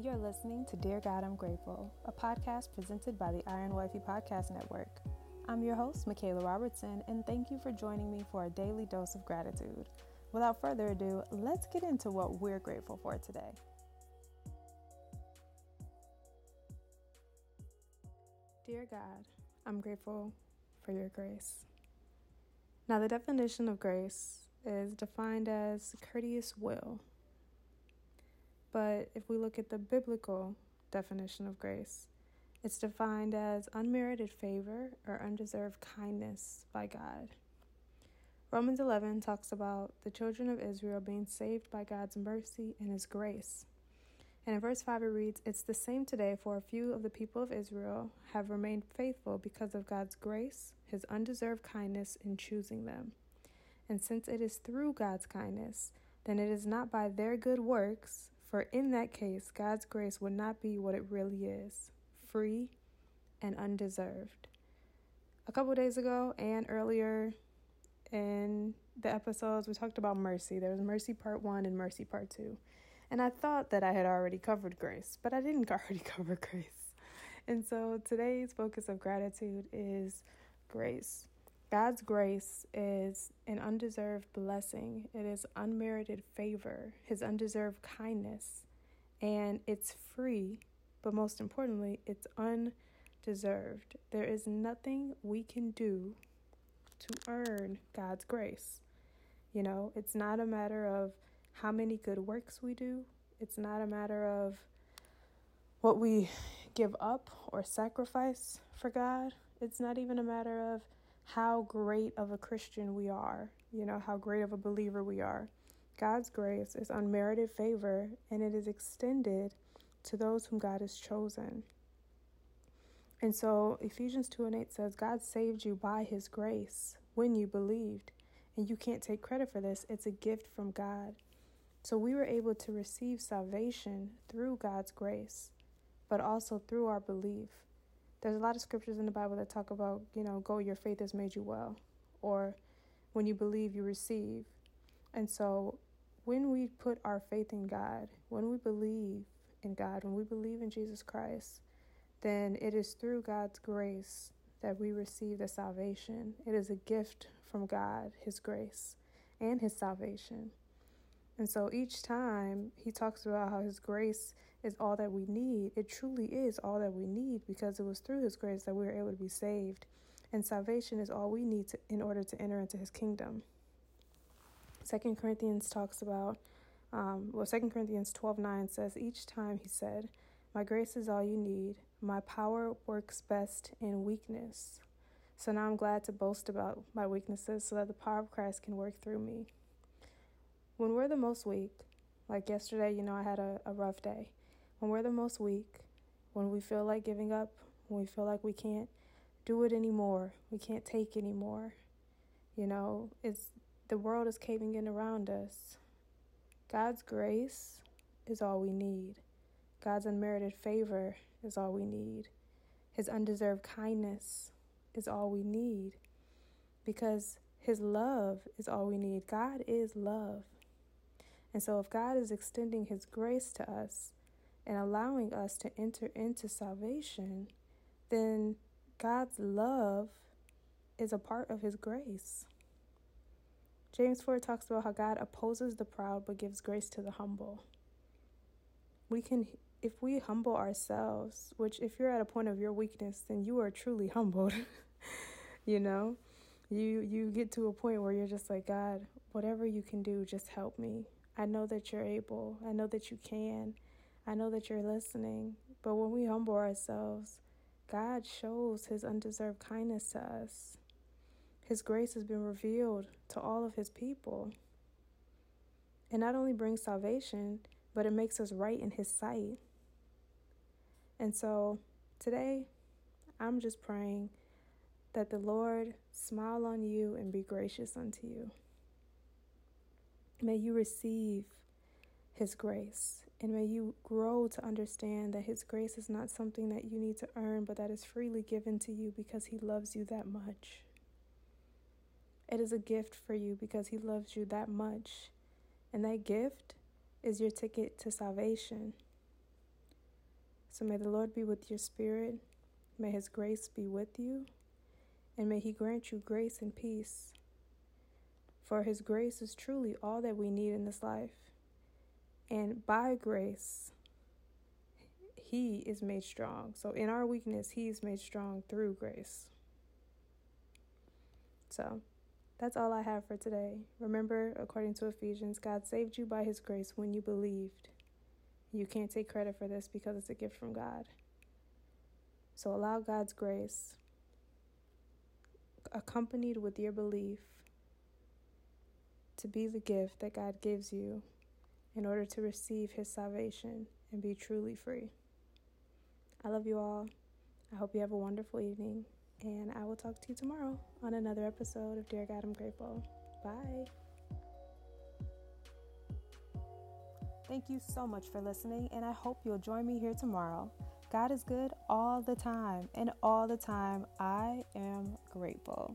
You're listening to Dear God, I'm Grateful, a podcast presented by the Iron Wifey Podcast Network. I'm your host, Michaela Robertson, and thank you for joining me for a daily dose of gratitude. Without further ado, let's get into what we're grateful for today. Dear God, I'm grateful for your grace. Now, the definition of grace is defined as courteous will but if we look at the biblical definition of grace, it's defined as unmerited favor or undeserved kindness by God. Romans 11 talks about the children of Israel being saved by God's mercy and His grace. And in verse 5 it reads, It's the same today, for a few of the people of Israel have remained faithful because of God's grace, His undeserved kindness in choosing them. And since it is through God's kindness, then it is not by their good works, for in that case, God's grace would not be what it really is free and undeserved. A couple days ago and earlier in the episodes, we talked about mercy. There was mercy part one and mercy part two. And I thought that I had already covered grace, but I didn't already cover grace. And so today's focus of gratitude is grace. God's grace is an undeserved blessing, it is unmerited favor, His undeserved kindness, and it's free, but most importantly, it's undeserved. There is nothing we can do to earn God's grace. You know, it's not a matter of how many good works we do, it's not a matter of what we give up or sacrifice for God, it's not even a matter of how great of a Christian we are, you know, how great of a believer we are. God's grace is unmerited favor and it is extended to those whom God has chosen. And so Ephesians 2 and 8 says, God saved you by his grace when you believed. And you can't take credit for this, it's a gift from God. So we were able to receive salvation through God's grace, but also through our belief there's a lot of scriptures in the Bible that talk about, you know, go, your faith has made you well, or when you believe, you receive. And so when we put our faith in God, when we believe in God, when we believe in Jesus Christ, then it is through God's grace that we receive the salvation. It is a gift from God, His grace and His salvation. And so each time he talks about how his grace is all that we need, it truly is all that we need because it was through his grace that we were able to be saved. And salvation is all we need to, in order to enter into his kingdom. Second Corinthians talks about, um, well, Second Corinthians 12 9 says, Each time he said, My grace is all you need. My power works best in weakness. So now I'm glad to boast about my weaknesses so that the power of Christ can work through me. When we're the most weak, like yesterday, you know, I had a, a rough day. When we're the most weak, when we feel like giving up, when we feel like we can't do it anymore, we can't take anymore, you know, it's the world is caving in around us. God's grace is all we need. God's unmerited favor is all we need. His undeserved kindness is all we need. Because His love is all we need. God is love. And so, if God is extending His grace to us and allowing us to enter into salvation, then God's love is a part of His grace. James 4 talks about how God opposes the proud but gives grace to the humble. We can, if we humble ourselves, which if you're at a point of your weakness, then you are truly humbled. you know, you you get to a point where you're just like, God, whatever you can do, just help me. I know that you're able. I know that you can. I know that you're listening. But when we humble ourselves, God shows his undeserved kindness to us. His grace has been revealed to all of his people. It not only brings salvation, but it makes us right in his sight. And so today, I'm just praying that the Lord smile on you and be gracious unto you. May you receive His grace and may you grow to understand that His grace is not something that you need to earn, but that is freely given to you because He loves you that much. It is a gift for you because He loves you that much. And that gift is your ticket to salvation. So may the Lord be with your spirit. May his grace be with you. And may he grant you grace and peace. For his grace is truly all that we need in this life. And by grace, he is made strong. So in our weakness, he is made strong through grace. So that's all I have for today. Remember, according to Ephesians, God saved you by his grace when you believed. You can't take credit for this because it's a gift from God. So allow God's grace, accompanied with your belief, to be the gift that God gives you in order to receive his salvation and be truly free. I love you all. I hope you have a wonderful evening, and I will talk to you tomorrow on another episode of Dear God, I'm Grateful. Bye. Thank you so much for listening, and I hope you'll join me here tomorrow. God is good all the time, and all the time I am grateful.